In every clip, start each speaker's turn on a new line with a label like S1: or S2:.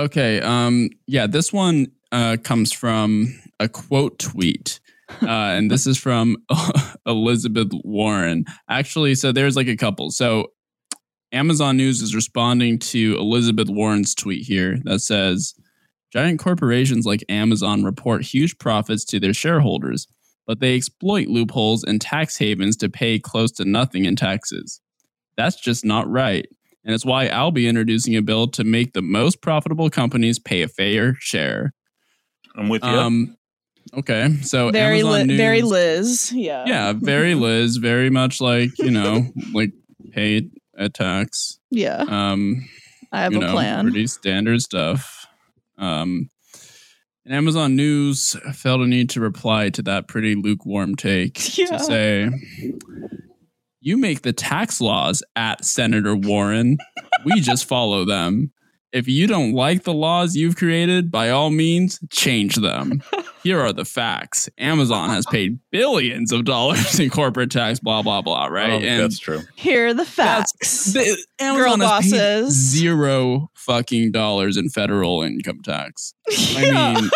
S1: Okay. Um. Yeah. This one uh, comes from a quote tweet. Uh, and this is from Elizabeth Warren. Actually, so there's like a couple. So Amazon News is responding to Elizabeth Warren's tweet here that says Giant corporations like Amazon report huge profits to their shareholders, but they exploit loopholes and tax havens to pay close to nothing in taxes. That's just not right. And it's why I'll be introducing a bill to make the most profitable companies pay a fair share.
S2: I'm with you.
S1: Um, okay, so
S3: Very,
S1: Amazon
S3: li-
S1: News,
S3: very Liz. Yeah.
S1: yeah, very Liz, very much like you know, like paid a tax.
S3: Yeah.
S1: Um,
S3: I have
S1: you
S3: a
S1: know,
S3: plan.
S1: Pretty standard stuff. Um, and Amazon News felt a need to reply to that pretty lukewarm take
S3: Yeah.
S1: to say, "You make the tax laws at Senator Warren. we just follow them. If you don't like the laws you've created, by all means, change them. Here are the facts. Amazon has paid billions of dollars in corporate tax, blah blah blah. Right?
S2: Oh, that's true.
S3: Here are the facts.
S1: the,
S3: Girl
S1: Amazon has paid
S3: bosses.
S1: zero fucking dollars in federal income tax. I
S3: Yeah.
S1: mean,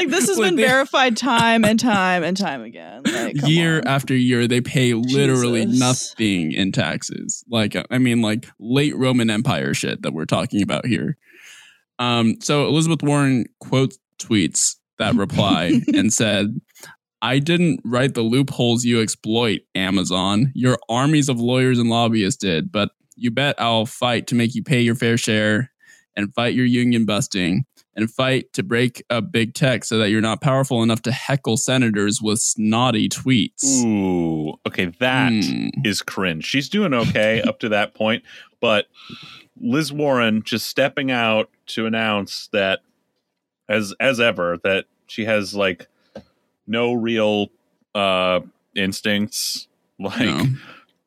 S3: like this has been
S1: they-
S3: verified time and time and time again. Like,
S1: year
S3: on.
S1: after year, they pay literally
S3: Jesus.
S1: nothing in taxes. Like, I mean, like late Roman Empire shit that we're talking about here. Um, so Elizabeth Warren quote tweets that reply and said, I didn't write the loopholes you exploit, Amazon. Your armies of lawyers and lobbyists did, but you bet I'll fight to make you pay your fair share and fight your union busting and fight to break up big tech so that you're not powerful enough to heckle senators with snotty tweets.
S2: Ooh, okay, that is
S1: Hmm.
S2: cringe. She's doing okay up to that point, but Liz Warren just stepping out to announce that, as as ever, that she has like no real uh instincts. Like
S1: No.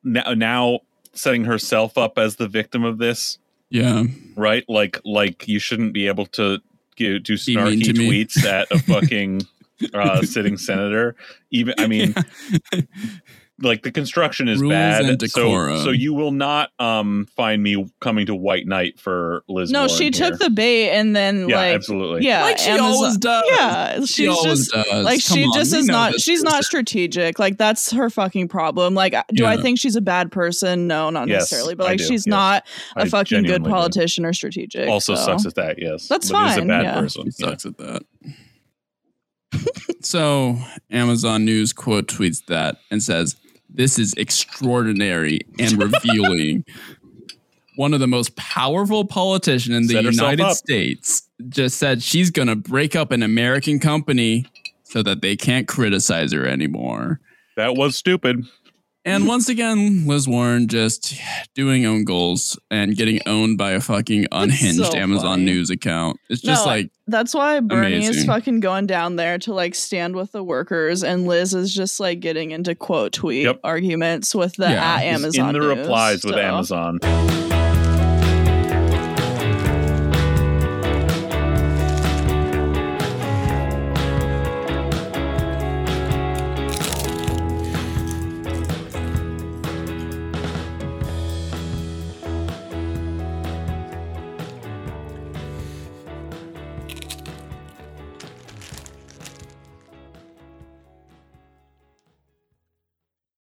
S2: now, now setting herself up as the victim of this,
S1: Yeah.
S2: right? Like like you shouldn't be able to do, do snarky tweets at a fucking uh, sitting senator. Even I mean, like the construction is
S1: Rules
S2: bad,
S1: and
S2: so so you will not um find me coming to White Knight for Liz.
S3: no,
S2: Warren
S3: she took the bait and then
S2: yeah,
S3: like
S2: absolutely.
S3: yeah,
S1: like she
S3: Amazon-
S1: always does.
S3: Yeah,
S1: She
S3: she's
S1: always
S3: just
S1: does.
S3: like
S1: Come
S3: she
S1: on,
S3: just is not
S1: this
S3: she's not strategic like that's her fucking problem like do i think she's a bad person no not
S2: Yes,
S3: necessarily but like she's
S2: yes.
S3: not a
S2: I
S3: fucking good
S2: genuinely do.
S3: politician or strategic
S2: Also
S3: so.
S2: sucks at that. Yes,
S3: That's
S2: but is a
S3: fine,
S2: bad
S3: yeah.
S2: person.
S1: She
S2: Yeah.
S1: sucks at that. so Amazon News quote tweets that and says, This is extraordinary and revealing. One of the most powerful politicians in the
S2: Set herself
S1: United
S2: up.
S1: States just said she's going to break up an American company so that they can't criticize her anymore.
S2: That was stupid.
S1: And once again, Liz Warren just doing own goals and getting owned by a fucking unhinged
S3: so
S1: Amazon
S3: funny.
S1: News account. It's just
S3: No,
S1: like,
S3: that's why bernie is fucking going down there to like stand with the workers and liz is just like getting into quote tweet
S2: Yep.
S3: arguments with the
S1: Yeah,
S3: at amazon
S2: in the
S3: News,
S2: replies with
S3: so.
S2: Amazon.